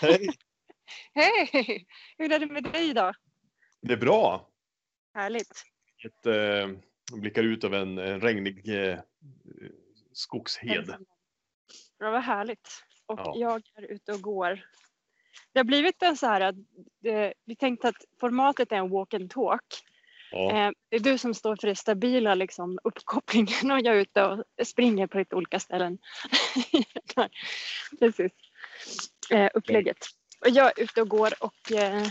Hej! Hej! Hur är det med dig idag? Det är bra. Härligt. Ett, eh, blickar ut över en, en regnig eh, skogshed. Ja, vad härligt. Och Ja. jag är ute och går. Det har blivit en så här att eh, vi tänkte att formatet är en walk and talk. Ja, Eh, det är du som står för det stabila liksom, uppkopplingen och jag är ute och springer på lite olika ställen. Precis. Eh, upplägget. Och jag är ute och går och eh,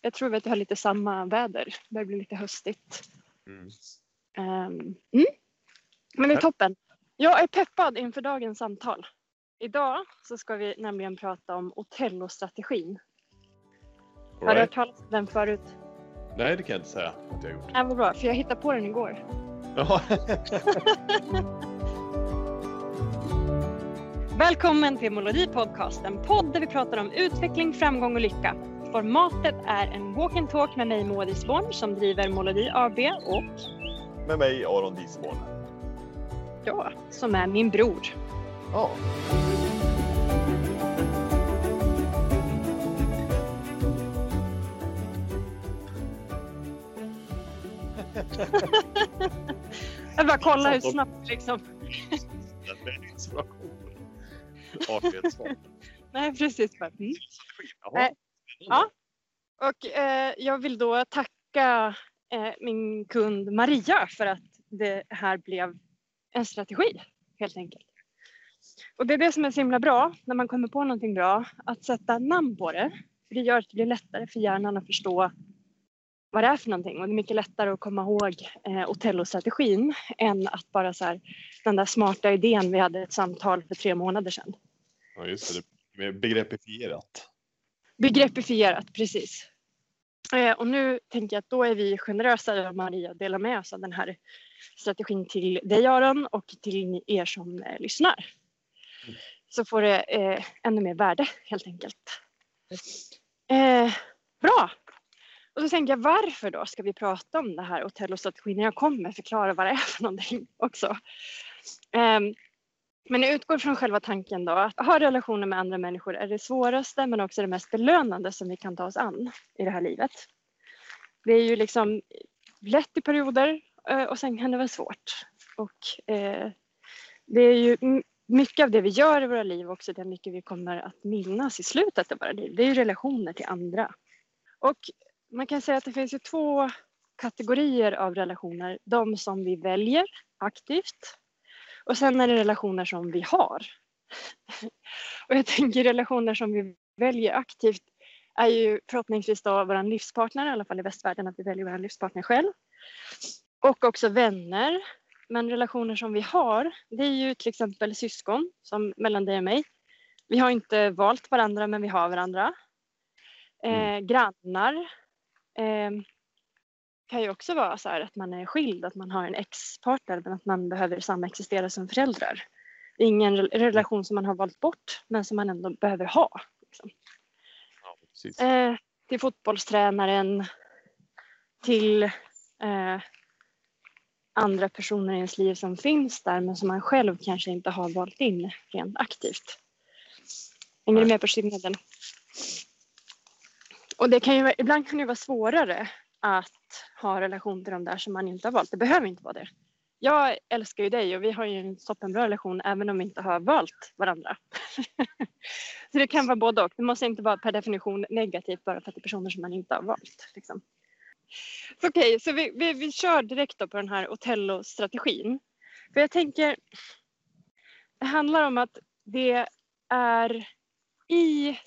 jag tror att vi har lite samma väder. Det börjar bli lite höstigt. mm. Ehm, mm. Men det är toppen. Jag är peppad inför dagens samtal. Idag så ska vi nämligen prata om Otello-strategin. All Har du right. hört talas om den förut? Nej, det kan jag inte säga att jag gjort. Ja, vad bra, för jag hittade på den igår. Ja. Välkommen till Molodi Podcast, en podd där vi pratar om utveckling, framgång och lycka. Formatet är en walk and talk med mig Moa Disborn som driver Molodi AB och Med mig Aron Disborn. jag som är min bror. Ja. Jag bara kolla hur snabbt liksom. Artighetsval. Nej precis. Mm. Jaha. Ja. Och eh, jag vill då tacka eh, min kund Maria för att det här blev en strategi helt enkelt. Och det är det som är så himla bra när man kommer på någonting bra, att sätta namn på det. För det gör att det blir lättare för hjärnan att förstå vad det är för någonting och det är mycket lättare att komma ihåg eh, Otello-strategin än att bara så här, den där smarta idén vi hade ett samtal för tre månader sedan. Ja, just det. det begreppifierat. Begreppifierat, precis. Eh, och nu tänker jag att då är vi generösa Maria att dela med oss av den här strategin till dig Aron och till er som eh, lyssnar. Så får det eh, ännu mer värde helt enkelt. Eh, bra! Och så tänker jag varför då ska vi prata om det här Otello-strategin? Jag kommer förklara vad det är för någonting också. Ehm, men jag utgår från själva tanken då att ha relationer med andra människor är det svåraste men också det mest belönande som vi kan ta oss an i det här livet. Det är ju liksom lätt i perioder eh, och sen kan det vara svårt. Och eh, det är ju mycket av det vi gör i våra liv också det är mycket vi kommer att minnas i slutet av våra liv. Det är ju relationer till andra. Och man kan säga att det finns ju två kategorier av relationer. De som vi väljer aktivt och sen är det relationer som vi har. Och jag tänker relationer som vi väljer aktivt är ju förhoppningsvis då vår livspartner, i alla fall i västvärlden, att vi väljer vår livspartner själv. Och också vänner. Men relationer som vi har, det är ju till exempel syskon, som mellan dig och mig. Vi har inte valt varandra, men vi har varandra. Eh, grannar. Eh, kan ju också vara så här att man är skild, att man har en ex-partner men att man behöver samexistera som föräldrar. Det är ingen re- relation som man har valt bort men som man ändå behöver ha. Liksom. Ja. Eh, till fotbollstränaren, till eh, andra personer i ens liv som finns där men som man själv kanske inte har valt in rent aktivt. Hänger du med på skillnaden? Och det kan ju, ibland kan det vara svårare att ha relation till de där som man inte har valt. Det behöver inte vara det. Jag älskar ju dig och vi har ju en toppenbra relation även om vi inte har valt varandra. så det kan vara både och. Det måste inte vara per definition negativt bara för att det är personer som man inte har valt. Liksom. Okej, Okej, så vi, vi, vi kör direkt då på den här Otello-strategin. För jag tänker, det handlar om att det är i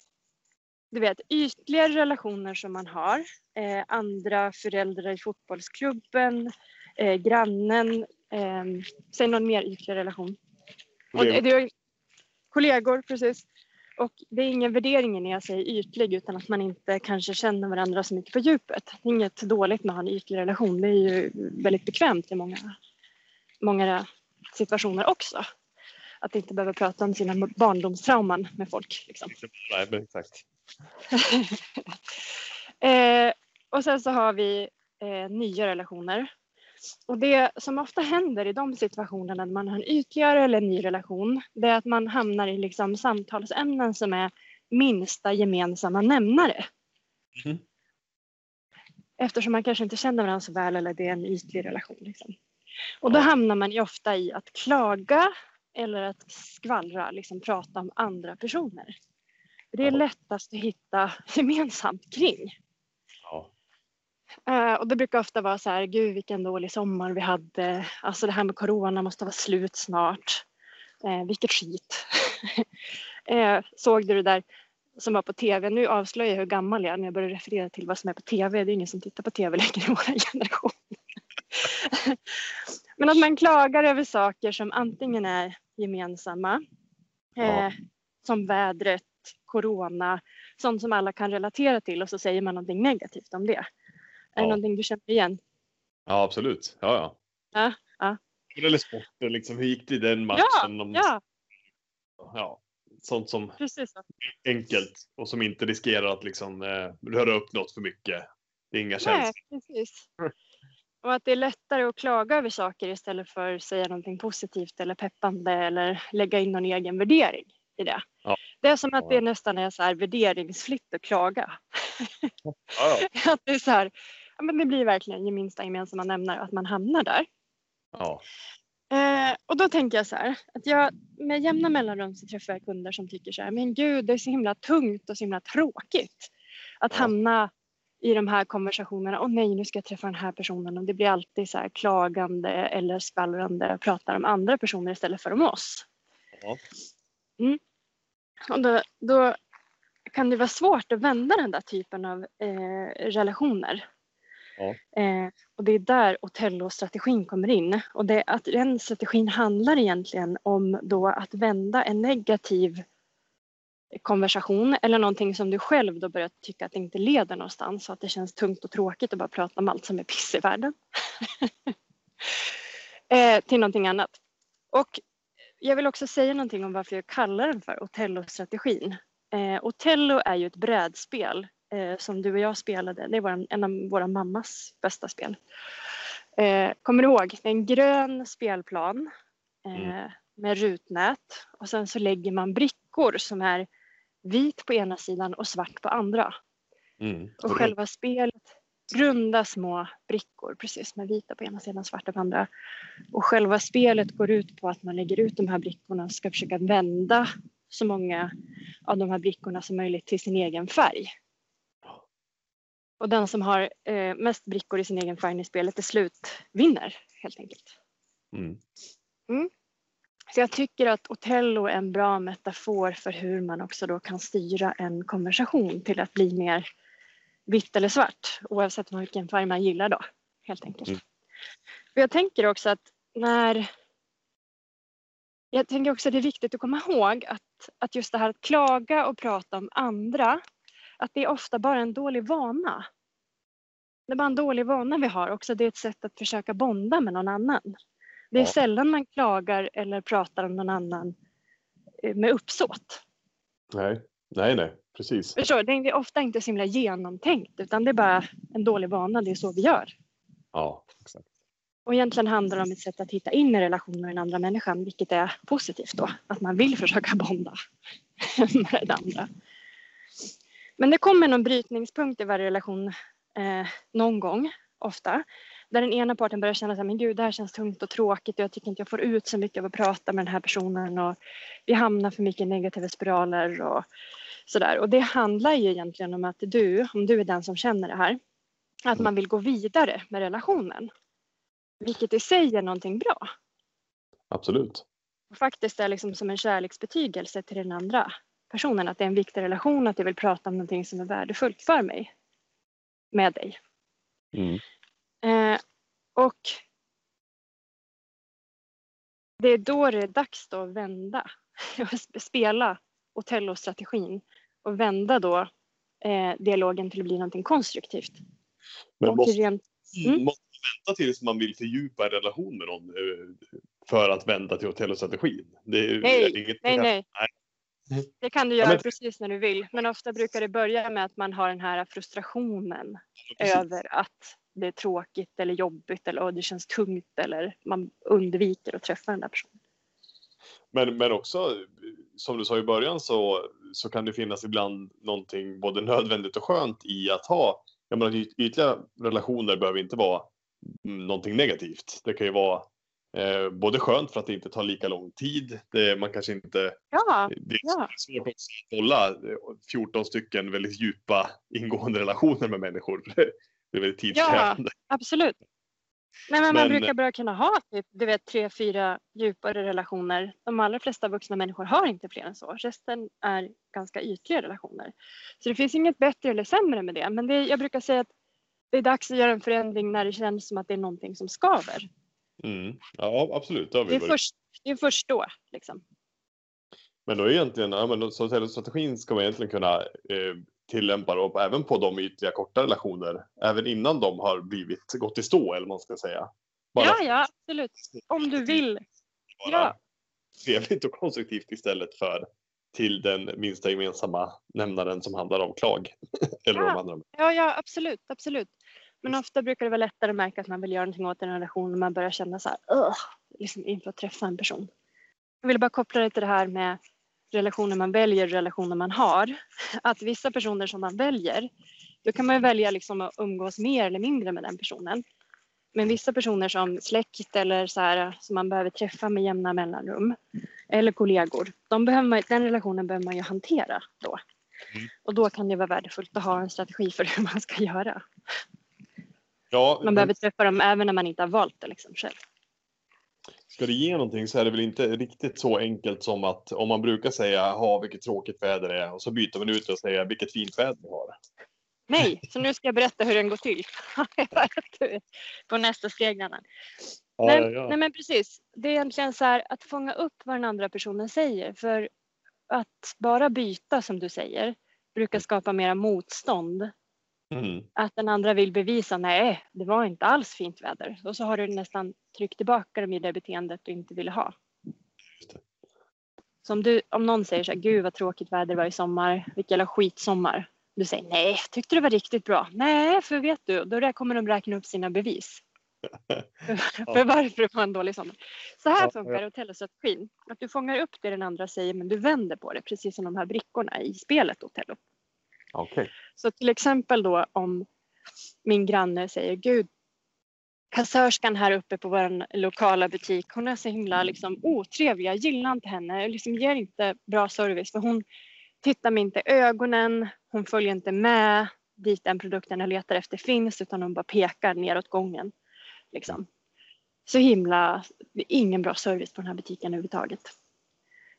du vet, ytliga relationer som man har. Eh, andra föräldrar i fotbollsklubben, eh, grannen, eh, säg någon mer ytlig relation. Och det, det är, kollegor, precis. Och det är ingen värdering när jag säger ytlig utan att man inte kanske känner varandra så mycket på djupet. Det är inget dåligt med att ha en ytlig relation. Det är ju väldigt bekvämt i många, många situationer också. Att inte behöva prata om sina barndomstrauman med folk. Liksom. Nej, exakt. Eh, och sen så har vi eh, nya relationer. Och det som ofta händer i de situationerna när man har en ytligare eller en ny relation, det är att man hamnar i liksom samtalsämnen som är minsta gemensamma nämnare. Mhm. Eftersom man kanske inte känner varandra så väl eller det är en ytlig relation. Liksom. Och då hamnar man ju ofta i att klaga eller att skvallra, liksom prata om andra personer. Det är Ja. lättast att hitta gemensamt kring. Ja. Eh, och det brukar ofta vara så här, gud vilken dålig sommar vi hade. Alltså det här med corona måste vara slut snart. Eh, vilket skit. eh, såg du det där som var på tv? Nu avslöjar jag hur gammal jag är när jag börjar referera till vad som är på tv. Det är ingen som tittar på tv längre i vår generation. Men att man klagar över saker som antingen är gemensamma, eh, Ja. som vädret, corona, sånt som alla kan relatera till och så säger man någonting negativt om det. Är det någonting du känner igen? ja, absolut. Ja, ja. Ja, ja. Eller sporten, liksom. Hur gick det i den matchen? Ja, Om- ja, ja. Sånt som precis så. är enkelt och som inte riskerar att liksom, eh, röra upp något för mycket. Det är inga Nej, känslor. precis. Och att det är lättare att klaga över saker istället för att säga någonting positivt eller peppande eller lägga in någon egen värdering i det. Ja. Det är som att det nästan är så här värderingsfritt att klaga. Ja. Att det är så här, ja, men det blir verkligen ge minsta gemensamma nämnare att man hamnar där. ja. Eh, och då tänker jag så här, att jag med jämna mellanrum så träffar jag kunder som tycker så här, men gud det är så himla tungt och så himla tråkigt att hamna i de här konversationerna. Åh nej, nu ska jag träffa den här personen och det blir alltid så här klagande eller skvallrande och pratar om andra personer istället för om oss. Ja. Och då, då kan det vara svårt att vända den där typen av eh, relationer. Ja. Eh, och det är där Otello-strategin kommer in. Och det, att den strategin handlar egentligen om då att vända en negativ konversation eller någonting som du själv då börjar tycka att det inte leder någonstans så att det känns tungt och tråkigt att bara prata om allt som är piss i världen. eh, till någonting annat. Och jag vill också säga någonting om varför jag kallar den för Otello-strategin. Eh, Otello är ju ett brädspel eh, som du och jag spelade. Det är vår, en av våra mammas bästa spel. Eh, kommer du ihåg? Det är en grön spelplan eh, Mm. med rutnät och sen så lägger man brickor som är vit på ena sidan och svart på andra. Mm. Och själva spelet, runda små brickor, precis med vita på ena sidan, svarta på andra. Och själva spelet går ut på att man lägger ut de här brickorna och ska försöka vända så många av de här brickorna som möjligt till sin egen färg. Och den som har eh, mest brickor i sin egen färg i spelet till slut vinner helt enkelt. Mm. Så jag tycker att Otello är en bra metafor för hur man också då kan styra en konversation till att bli mer vitt eller svart oavsett vilken färg man gillar då helt enkelt. Mm. Och jag tänker också att när jag tänker också att det är viktigt att komma ihåg att, att just det här att klaga och prata om andra att det är ofta bara en dålig vana. Det är bara en dålig vana vi har också. Det är ett sätt att försöka bonda med någon annan. Det är Ja. sällan man klagar eller pratar om någon annan eh, med uppsåt. Nej, nej, nej, precis. Förstår du? Det är ofta inte så himla genomtänkt utan det är bara en dålig vana. Det är så vi gör. Ja, exakt. Och egentligen handlar det om ett sätt att hitta in i relationen med den andra människan, vilket är positivt då. Att man vill försöka bonda med den andra. Men det kommer någon brytningspunkt i varje relation eh, någon gång, ofta. Där den ena parten börjar känna så här, men gud det här känns tungt och tråkigt och jag tycker inte jag får ut så mycket av att prata med den här personen och vi hamnar för mycket i negativa spiraler och sådär. Och det handlar ju egentligen om att du, om du är den som känner det här, att man vill gå vidare med relationen. Vilket i sig är någonting bra. Absolut. Och faktiskt är liksom som en kärleksbetygelse till den andra personen. Att det är en viktig relation, att jag vill prata om någonting som är värdefullt för mig. Med dig. Mm. Eh, och det är då det är dags då att vända. Spela Otello-strategin. Och vända då eh, dialogen till att bli någonting konstruktivt. Men och måste, rent, Mm. måste man vänta tills man vill fördjupa en relation med någon eh, för att vända till ju Nej, nej, nej. Nej. Det kan du Ja, göra men- precis när du vill. Men ofta brukar det börja med att man har den här frustrationen Precis. över att det är tråkigt eller jobbigt eller "Åh, det känns tungt eller man undviker att träffa den där personen. Men, men också, som du sa i början, så så kan det finnas ibland någonting både nödvändigt och skönt i att ha, jag menar yt- ytliga relationer behöver inte vara mm, någonting negativt. Det kan ju vara eh, både skönt för att det inte tar lika lång tid. Det, man kanske inte, Ja, det är Ja. svårt att hålla eh, 14 stycken väldigt djupa ingående relationer med människor. Det är väldigt tidskrävande. absolut. Nej, men man Men- brukar bara kunna ha typ, du vet, tre, fyra djupare relationer. De allra flesta vuxna människor har inte fler än så. Resten är ganska ytliga relationer. Så det finns inget bättre eller sämre med det. Men det, jag brukar säga att det är dags att göra en förändring när det känns som att det är någonting som skaver. Mm. Ja, absolut. Det har vi Det är varit först, det är först då. Liksom. Men då är egentligen, ja, men strategin ska man egentligen kunna eh, tillämpa då, även på de ytliga korta relationer, även innan de har blivit gått i stå eller man ska säga. Bara Ja, ja, absolut. Om du vill. Ja. trevligt och konstruktivt istället för till den minsta gemensamma nämnaren som handlar om klag. eller Ja. om. Ja, ja, absolut, absolut. Men ofta brukar det vara lättare att märka att man vill göra någonting åt en relation när man börjar känna så här, liksom inför att träffa en person. Jag vill bara koppla det till det här med relationer man väljer och relationer man har. Att vissa personer som man väljer, då kan man välja liksom att umgås mer eller mindre med den personen. Men vissa personer som släkt eller så här, som man behöver träffa med jämna mellanrum eller kollegor, de behöver man, den relationen behöver man ju hantera då. Mm. Och då kan det vara värdefullt att ha en strategi för hur man ska göra. Ja, Man men behöver träffa dem även när man inte har valt det liksom själv. Ska det ge någonting så är det väl inte riktigt så enkelt som att om man brukar säga ha vilket tråkigt väder det är och så byter man ut och säger vilket fint väder vi har. Nej, så nu ska jag berätta hur den går till. På nästa steg. Ja, nej, ja, ja. nej men precis. Det är egentligen så här att fånga upp vad den andra personen säger. För att bara byta som du säger brukar skapa mera motstånd. Mm. Att den andra vill bevisa nej, det var inte alls fint väder. Och så har du nästan tryckt tillbaka dem i det beteendet du inte ville ha. Så om, du, om någon säger så här, gud vad tråkigt väder det var i sommar, vilken jävla skitsommar. Du säger nej, tyckte det var riktigt bra. Nej, för vet du, då där kommer de räkna upp sina bevis. för varför det var en dålig sommar. Så här Ja, funkar Otello-strategin. Att du fångar upp det den andra säger men du vänder på det, precis som de här brickorna i spelet Otello. Okej. Så till exempel då om min granne säger gud kassörskan här uppe på vår lokala butik hon är så himla liksom otrevlig, jag gillar inte henne, jag liksom ger inte bra service för hon tittar mig inte i ögonen, hon följer inte med dit den produkten jag letar efter finns utan hon bara pekar neråt gången. Liksom. Så himla, ingen bra service på den här butiken överhuvudtaget.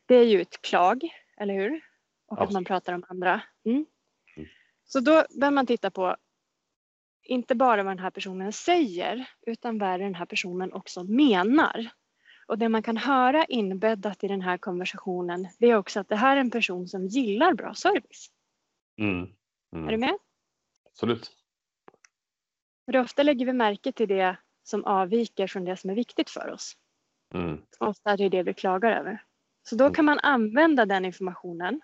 Det är ju ett klag, eller hur? Och att man Absolut. pratar om andra. Mm. Så då bör man titta på inte bara vad den här personen säger utan vad den här personen också menar. Och det man kan höra inbäddat i den här konversationen det är också att det här är en person som gillar bra service. Mm. Mm. Är du med? Absolut. För ofta lägger vi märke till det som avviker från det som är viktigt för oss. Mm. Ofta är det det vi klagar över. Så då Mm. kan man använda den informationen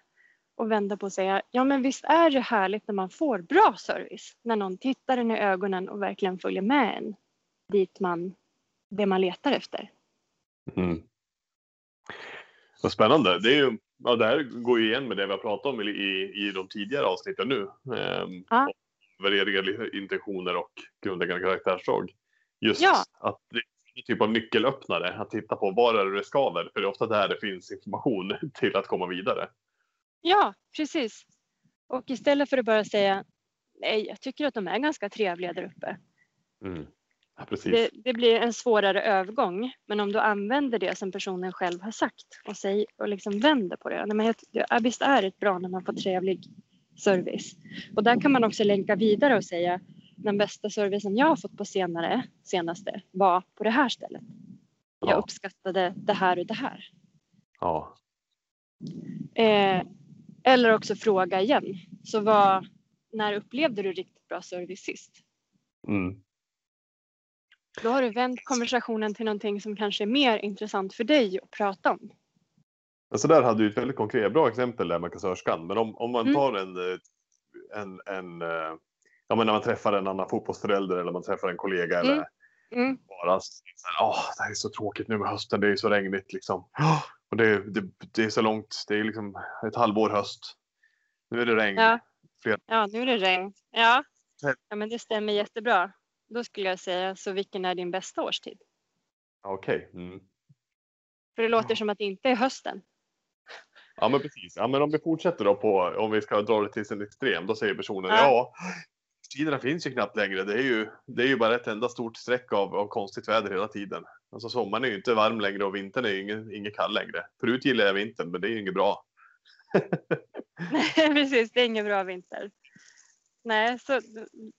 och vända på och säga, ja men visst är det härligt när man får bra service. När någon tittar en i ögonen och verkligen följer med en dit man, det man letar efter. Mm. Vad spännande. Det, är ju, ja, det här går ju igen med det vi har pratat om i, i, i de tidigare avsnitten nu. Ehm, Ja. Värderingar, intentioner och grundläggande karaktärsdrag. Just Ja. att det är en typ av nyckelöppnare. Att titta på var är det skaver. För det är ofta där det finns information till att komma vidare. Ja, precis. Och istället för att bara säga, nej jag tycker att de är ganska trevliga där uppe. Mm. Ja. Det, det blir en svårare övergång. Men om du använder det som personen själv har sagt och, säg, och liksom vänder på det. Nej, men jag, ja, visst är det bra när man får trevlig service. Och där kan man också länka vidare och säga den bästa servicen jag har fått på senare, senaste var på det här stället. Jag Ja. uppskattade det här och det här. Ja. Eh, eller också fråga igen. Så vad, när upplevde du riktigt bra service sist? Mm. Då har du vänt konversationen till någonting som kanske är mer intressant för dig att prata om. Så där hade du ett väldigt konkret, bra exempel där med kassörskan. Men om, om man Mm. tar en, eh, en, en eh, ja men när man träffar en annan fotbollsförälder eller man träffar en kollega Mm. eller Mm. bara så här, åh, det här är så tråkigt nu med hösten, det är så regnigt liksom. Åh, Och det, det, det är så långt, det är liksom ett halvår höst. Nu är det regn. Ja. Ja, nu är det regn. Ja. Ja, men det stämmer jättebra. Då skulle jag säga, så vilken är din bästa årstid? Okej. Mm. För det låter som att det inte är hösten. Ja men precis. Ja, men om vi fortsätter då på om vi ska dra det till sin extrem. Då säger personen Ja. ja. Tiderna finns ju knappt längre. Det är ju, det är ju bara ett enda stort streck av, av konstigt väder hela tiden. Alltså sommaren är ju inte varm längre och vintern är ju ingen, ingen kall längre. Förut gillade jag vintern men det är ju inget bra. Nej, precis. Det är ingen bra vinter. Nej, så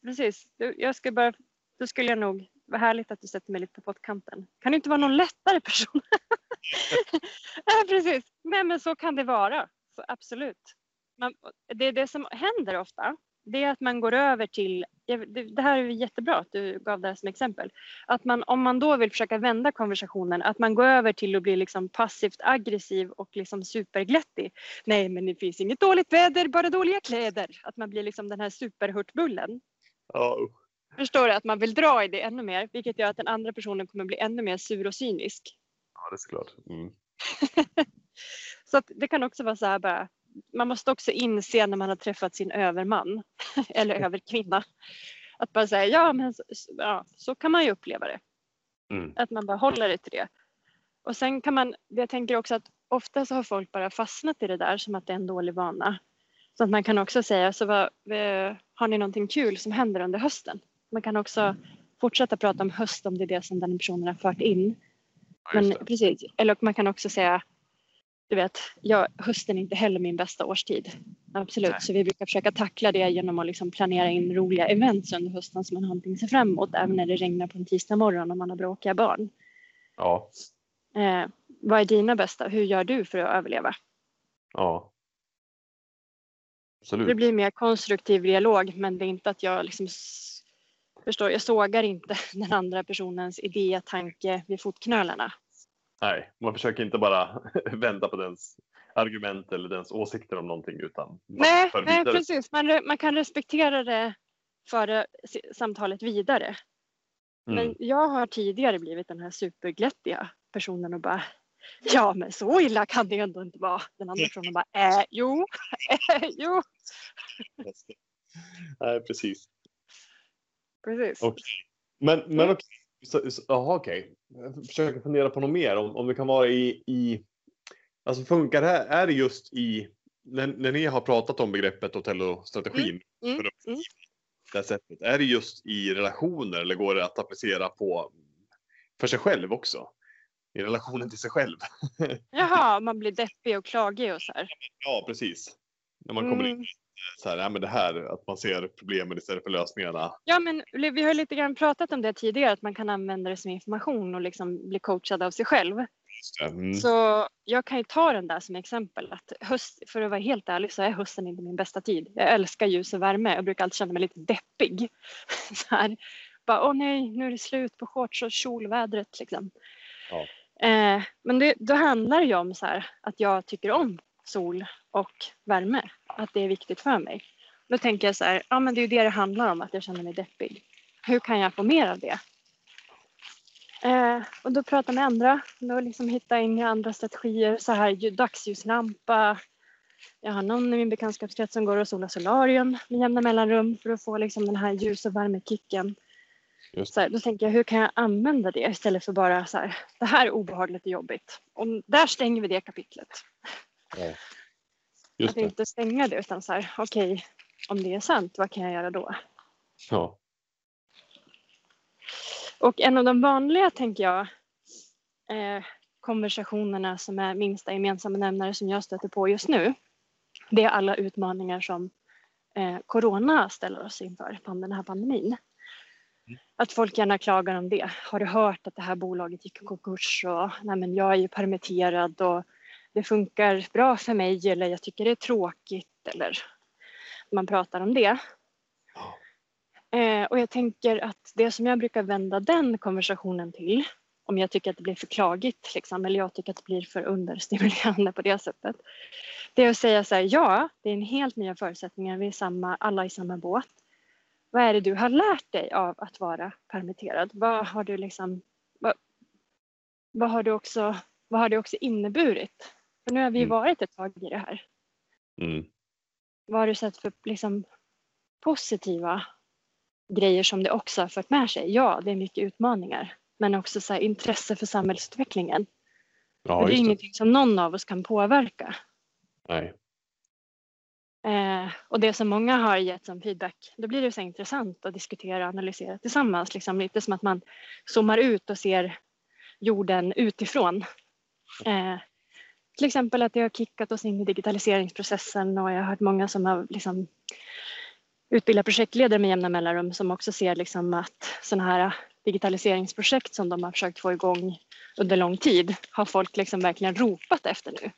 precis. Du, Jag ska bara, då skulle jag nog, vad härligt att du sätter mig lite på pottkanten. Kan du inte vara någon lättare person? Nej, precis. Nej, men så kan det vara. Så absolut. Man, det är det som händer ofta. Det är att man går över till, det här är jättebra att du gav det här som exempel. Att man, om man då vill försöka vända konversationen, att man går över till att bli liksom passivt aggressiv och liksom superglättig. Nej, men det finns inget dåligt väder, bara dåliga kläder. Att man blir liksom den här superhurtbullen. Ja, usch. Förstår du? Att man vill dra i det ännu mer, vilket gör att den andra personen kommer bli ännu mer sur och cynisk. ja det är såklart. Mm. Så att det kan också vara så här bara, man måste också inse när man har träffat sin överman eller överkvinna. Att bara säga, ja men så, ja, så kan man ju uppleva det. Mm. Att man bara håller det till det. Och sen kan man, jag tänker också att ofta så har folk bara fastnat i det där som att det är en dålig vana. Så att man kan också säga, så vad, eh, har ni någonting kul som händer under hösten? Man kan också fortsätta prata om höst om det är det som den personen har fört in. Men precis, eller man kan också säga, du vet, ja, hösten är inte heller min bästa årstid. Absolut, Nej. så vi brukar försöka tackla det genom att liksom planera in roliga events under hösten som man har någonting att se fram emot, även när det regnar på en tisdag morgon och man har bråkiga barn. Ja. Eh, vad är dina bästa? Hur gör du för att överleva? Ja. Absolut. Det blir mer konstruktiv dialog, men det är inte att jag liksom förstår, jag sågar inte den andra personens idé, tanke vid fotknölarna. Nej, man försöker inte bara vända på dens argument eller dens åsikter om någonting utan Nej, nej precis. Man, man kan respektera det före s- samtalet vidare. Mm. Men jag har tidigare blivit den här superglättiga personen och bara Ja men så illa kan det ändå inte vara. Den andra personen bara äh, jo, äh, jo. Nej, precis. Precis. Okej. Men, men okej. Jaha, okej. Jag försöker fundera på något mer om, om det kan vara i, i Alltså funkar det här, är det just i när, när ni har pratat om begreppet Otello-strategin Mm, att- mm. det sättet, är det just i relationer eller går det att applicera på för sig själv också? I relationen till sig själv? Jaha, man blir deppig och klagig och så här. Ja, precis. När man kommer in Mm. Så här, ja, men det här att man ser problemen istället för lösningarna. Ja men vi har lite grann pratat om det tidigare att man kan använda det som information och liksom bli coachad av sig själv. Mm. Så jag kan ju ta den där som exempel. Att höst, för att vara helt ärlig så är hösten inte min bästa tid. Jag älskar ljus och värme. Jag brukar alltid känna mig lite deppig. Så här, bara, åh nej, nu är det slut på shorts och kjolvädret liksom. Ja. Eh, men det, då handlar det ju om så här, att jag tycker om sol och värme. Att det är viktigt för mig. Då tänker jag så här, ja men det är ju det det handlar om, att jag känner mig deppig. Hur kan jag få mer av det? Eh, och då prata med andra, då liksom hitta in i andra strategier, så här ju- dagsljuslampa. Jag har någon i min bekantskapskrets som går och solar solarium med jämna mellanrum för att få liksom den här ljus och värmekicken. Just Så här, då tänker jag, hur kan jag använda det istället för bara så här, det här är obehagligt och jobbigt. Och där stänger vi det kapitlet. Ja. Just att det. inte stänga det utan så här, okej, om det är sant, vad kan jag göra då? Ja. Och en av de vanliga, tänker jag, eh, konversationerna som är minsta gemensamma nämnare som jag stöter på just nu, det är alla utmaningar som eh, corona ställer oss inför, den här pandemin. Att folk gärna klagar om det. Har du hört att det här bolaget gick i konkurs och nej men jag är ju permitterad och det funkar bra för mig eller jag tycker det är tråkigt eller man pratar om det. Eh, och jag tänker att det som jag brukar vända den konversationen till, om jag tycker att det blir för klagigt, liksom, eller jag tycker att det blir för understimulerande på det sättet, det är att säga så här, ja, det är en helt nya förutsättningar, vi är samma, alla i samma båt. Vad är det du har lärt dig av att vara permitterad? Vad har du liksom, vad, vad har du också, vad har det också inneburit? För nu har vi Mm. varit ett tag i det här. Mm. vad har du sett för liksom, positiva grejer som det också har fört med sig? Ja, det är mycket utmaningar, men också så här, intresse för samhällsutvecklingen. Ja, det är det. ingenting som någon av oss kan påverka. Nej. Eh, och det som många har gett som feedback, då blir det så intressant att diskutera och analysera tillsammans. Liksom lite som att man zoomar ut och ser jorden utifrån. Eh, till exempel att det har kickat oss in i digitaliseringsprocessen och jag har hört många som har liksom utbildat projektledare med jämna mellanrum som också ser liksom att sådana här digitaliseringsprojekt som de har försökt få igång under lång tid har folk liksom verkligen ropat efter nu.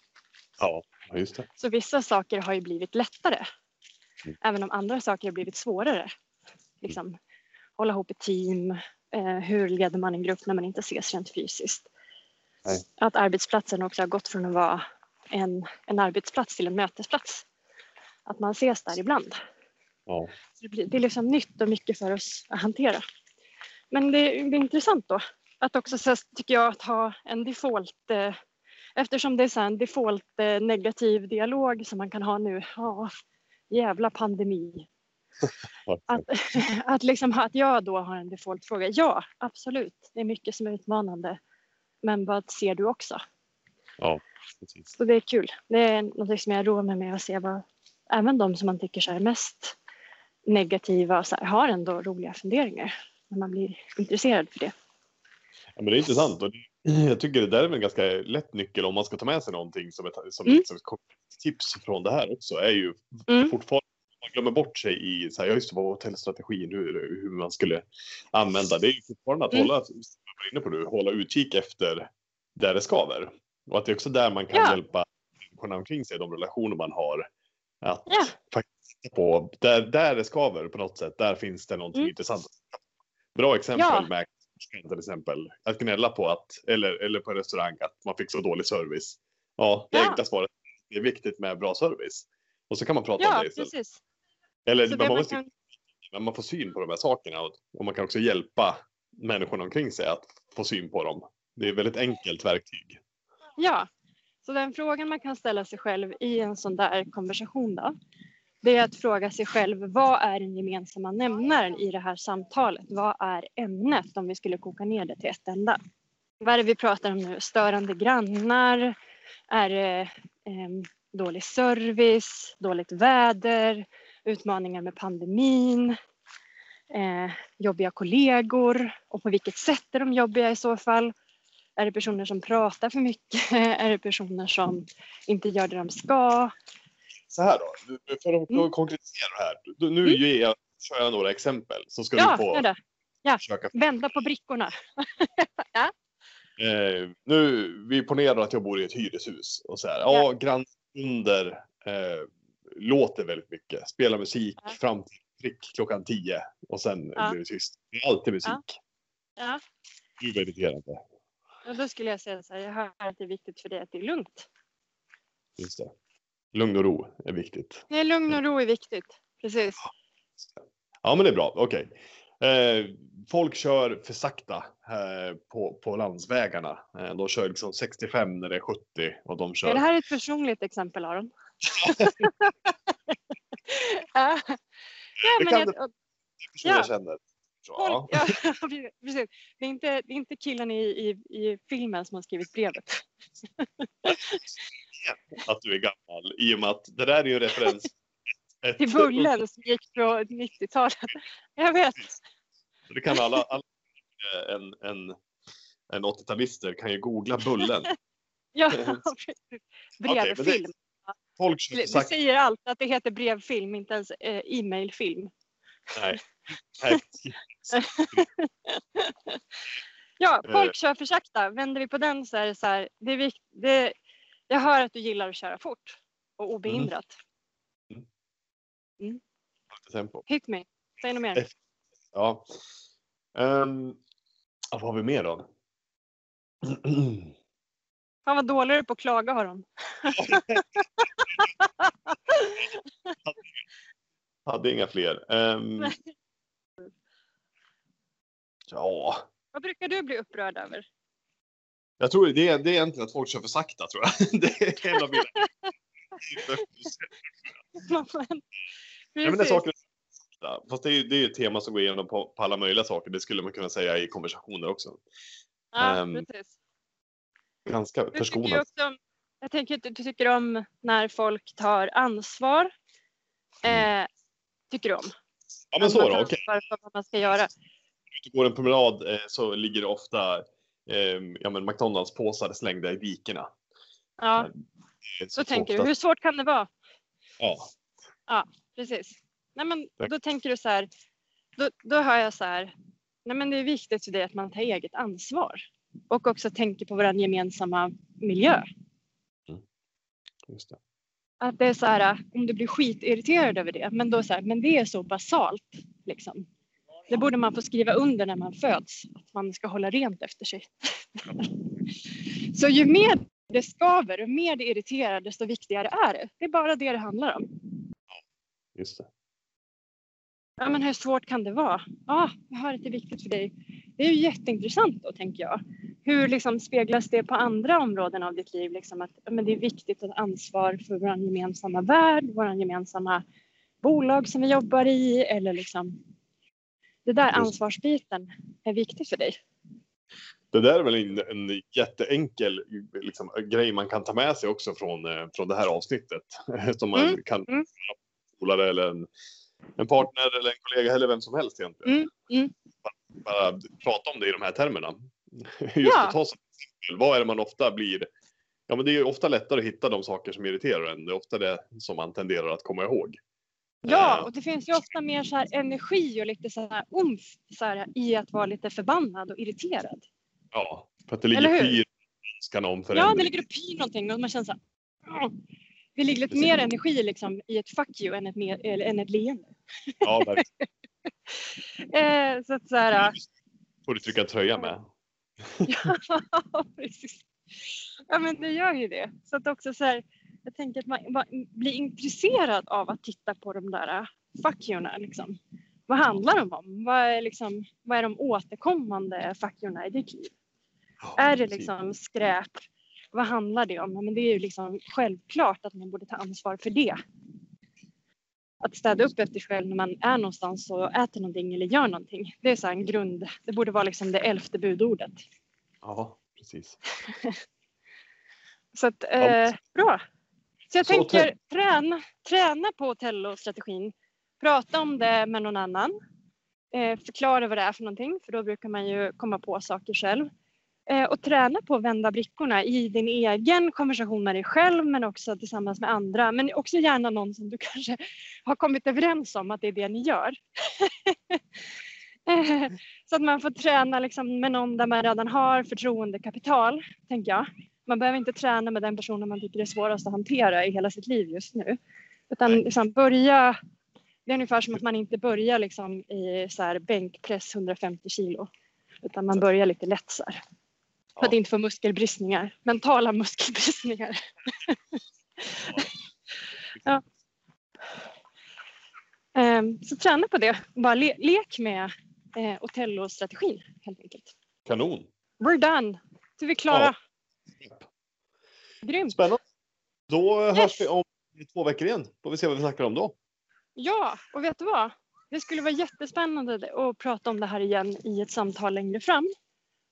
Ja, just det. Så vissa saker har ju blivit lättare. Mm. Även om andra saker har blivit svårare. Liksom, hålla ihop ett team. Eh, hur leder man en grupp när man inte ses rent fysiskt? Nej. Att arbetsplatsen också har gått från att vara en, en arbetsplats till en mötesplats. Att man ses där ibland. Ja. Det, blir, det är liksom nytt och mycket för oss att hantera. Men det, det är intressant då att också så tycker jag att ha en default eh, eftersom det är så en default eh, negativ dialog som man kan ha nu. Ja, jävla pandemi. Att, att, liksom, att jag då har en defaultfråga. Ja, absolut. Det är mycket som är utmanande. Men vad ser du också? Ja, precis. Så det är kul. Det är något som jag roar mig med att se vad även de som man tycker så är mest negativa så här, har ändå roliga funderingar när man blir intresserad för det. Ja, men det är intressant. Och jag tycker det där är en ganska lätt nyckel om man ska ta med sig någonting som ett, som Mm. liksom ett tips från det här också. är ju Mm. fortfarande man glömmer bort sig i så här, ja, just det, vad var hotellstrategin, hur, hur man skulle använda. Det är ju fortfarande att Mm. hålla, var inne på nu, hålla utkik efter där det skaver. Och att det är också där man kan Ja. hjälpa människorna omkring sig, de relationer man har. Att Ja. faktiskt på, där, där det skaver på något sätt, där finns det någonting Mm. intressant. Bra exempel Ja. med till exempel. Att gnälla på att, eller, eller på en restaurang, att man fick så dålig service. Ja, det Ja. enkla svaret det är viktigt med bra service. Och så kan man prata om Ja, det istället. precis. Eller Så man, man måste, kan, man får syn på de här sakerna och, och man kan också hjälpa människorna omkring sig att få syn på dem. Det är ett väldigt enkelt verktyg. ja, så den frågan man kan ställa sig själv i en sån där konversation då, det är att fråga sig själv vad är den gemensamma nämnaren i det här samtalet? Vad är ämnet om vi skulle koka ner det till ett enda? Vad är det vi pratar om nu? Störande grannar? Är det eh, dålig service? Dåligt väder? Utmaningar med pandemin? Eh, jobbiga kollegor? Och på vilket sätt är de jobbiga i så fall? Är det personer som pratar för mycket? Är det personer som inte gör det de ska? Så här då, för att Mm. konkretisera det här. Du- Nu Mm. ger jag, kör jag några exempel så ska Ja, du få det. Ja. försöka. Vända på brickorna. Eh, nu, vi ponerar att jag bor i ett hyreshus och så här. Ja, Ja. grannkunder eh, låter väldigt mycket. Spelar musik Ja. fram till prick klockan tio och sen Ja. blir det tyst. Det är alltid musik. Ja. Gud vad irriterande. Och då skulle jag säga så här, jag hör att det är viktigt för dig att det är lugnt. Just det. Lugn och ro är viktigt. Nej, lugn och ro är viktigt. Precis. Ja, men det är bra. Okej. Eh, folk kör för sakta eh, på, på landsvägarna. Eh, de kör liksom 65 när det är 70 och de kör. Är det här ett personligt exempel Aron? ja, men jag, personer ja. jag känner. Så, folk, ja. ja, precis. Det är inte, det är inte killen i, i, i filmen som har skrivit brevet. Att du är gammal. I och med att det där är ju en referens. Till Bullen som gick på 90-talet. Jag vet. Det kan alla, alla en, en, en 80-talister kan ju googla Bullen. Ja, Brevfilm. Folk sakta. säger allt att det heter brevfilm, inte ens eh, e-mailfilm. Nej. Nej. Ja, Eh. folk kör för sakta. Vänder vi på den så är det så här. Det är vikt, det, jag hör att du gillar att köra fort och obehindrat. Tempo. Hit me. Säg något mer. Ja. Um, vad har vi mer då? Fan vad dålig du är på att klaga Aron. Hade inga fler. Ehm, ja, Vad brukar du bli upprörd över? jag tror det är, det är egentligen att folk kör för sakta tror jag. Det är en av mina. ja, men det saker, fast det är det är ett tema som går igenom på, på, alla möjliga saker. Det skulle man kunna säga i konversationer också. Ja, um, precis. Ganska förskonat. Jag tänker att du tycker om när folk tar ansvar. Mm. Eh, tycker du om? Ja, men så då. Okej. Okay. vad man ska göra. du går en promenad eh, så ligger det ofta eh, ja, men McDonalds påsar slängda i dikena. Ja, eh, så, så tänker ofta... du. Hur svårt kan det vara? Ja. Ja, precis. Nej, men då tänker du så här. Då, då hör jag så här. Nej, men det är viktigt för dig att man tar eget ansvar och också tänker på vår gemensamma miljö. Mm. Just det. Att det är så här, om du blir skitirriterad över det, men då så här, men det är så basalt liksom. Det borde man få skriva under när man föds, att man ska hålla rent efter sig. så ju mer det skaver och mer det irriterar, desto viktigare är det. Det är bara det det handlar om. Just det. Ja, men hur svårt kan det vara? Ja, jag hör att det är viktigt för dig. Det är ju jätteintressant då, tänker jag. Hur liksom speglas det på andra områden av ditt liv? Liksom att men det är viktigt att ha ansvar för vår gemensamma värld, vår gemensamma bolag som vi jobbar i eller liksom det där ansvarsbiten är viktigt för dig. Det där är väl en, en jätteenkel liksom, grej man kan ta med sig också från, eh, från det här avsnittet. Som man mm. kan mm. polare eller en, en partner eller en kollega eller vem som helst egentligen. Mm. Mm. Bara, bara prata om det i de här termerna. Just ja. att ta som exempel, vad är det man ofta blir Ja, men det är ofta lättare att hitta de saker som irriterar en. Det är ofta det som man tenderar att komma ihåg. Ja, eh. och det finns ju ofta mer så här energi och lite så här umf så här, i att vara lite förbannad och irriterad. Ja, för att det ligger pyr önskan om förändring. Ja, det ligger och pyr någonting och man känner så här. Det ligger lite mer energi liksom i ett fuck you än ett, mer, än ett leende. Ja, verkligen. eh, så att så här. Får du trycka tröja med. ja, precis. Ja, men det gör ju det. Så att också så här, jag tänker att man, man blir intresserad av att titta på de där äh, fuck you'na, liksom. Vad handlar de om? Vad är, liksom, vad är de återkommande fuck you'na i ditt liv? Ja, är det liksom skräp? Vad handlar det om? Men det är ju liksom självklart att man borde ta ansvar för det. Att städa upp efter sig själv när man är någonstans och äter någonting eller gör någonting. Det är så en grund. Det borde vara liksom det elfte budordet. Ja, precis. så att, eh, bra. Så jag så tänker träna, träna på Otello-strategin. Prata om det med någon annan. Eh, förklara vad det är för någonting, för då brukar man ju komma på saker själv. Eh, och träna på att vända brickorna i din egen konversation med dig själv men också tillsammans med andra. Men också gärna någon som du kanske har kommit överens om att det är det ni gör. Eh, så att man får träna liksom med någon där man redan har förtroendekapital, tänker jag. Man behöver inte träna med den personen man tycker är svårast att hantera i hela sitt liv just nu. Utan liksom börja, det är ungefär som att man inte börjar liksom i så här bänkpress 150 kilo. Utan man börjar lite lätt så här. För att inte få muskelbristningar, mentala muskelbristningar. ja. Um, så träna på det. Bara le lek med eh, Otello-strategin helt enkelt. Kanon. We're done. Så är vi klara. Ja. Grymt. Spännande. Då yes. hörs vi om två veckor igen. Får vi se vad vi snackar om då. Ja, och vet du vad? Det skulle vara jättespännande att prata om det här igen i ett samtal längre fram.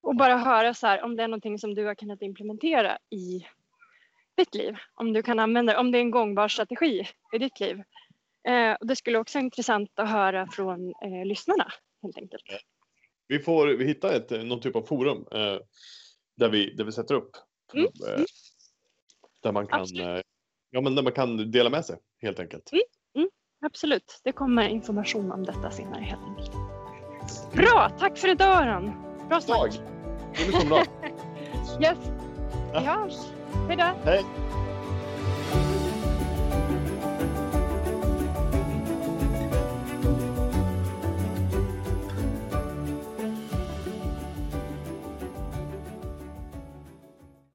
Och bara höra så här, om det är någonting som du har kunnat implementera i ditt liv. Om du kan använda om det är en gångbar strategi i ditt liv. Eh, och det skulle också vara intressant att höra från eh, lyssnarna helt enkelt. Vi får vi hitta ett, någon typ av forum eh, där, vi, där vi sätter upp mm. Eh, där man kan, eh, ja, men där man kan dela med sig helt enkelt. Mm, mm, absolut, det kommer information om detta senare helt enkelt. Bra, tack för idag Aron. Bra snack. Det bra. yes, vi hörs. Hej då. Hej.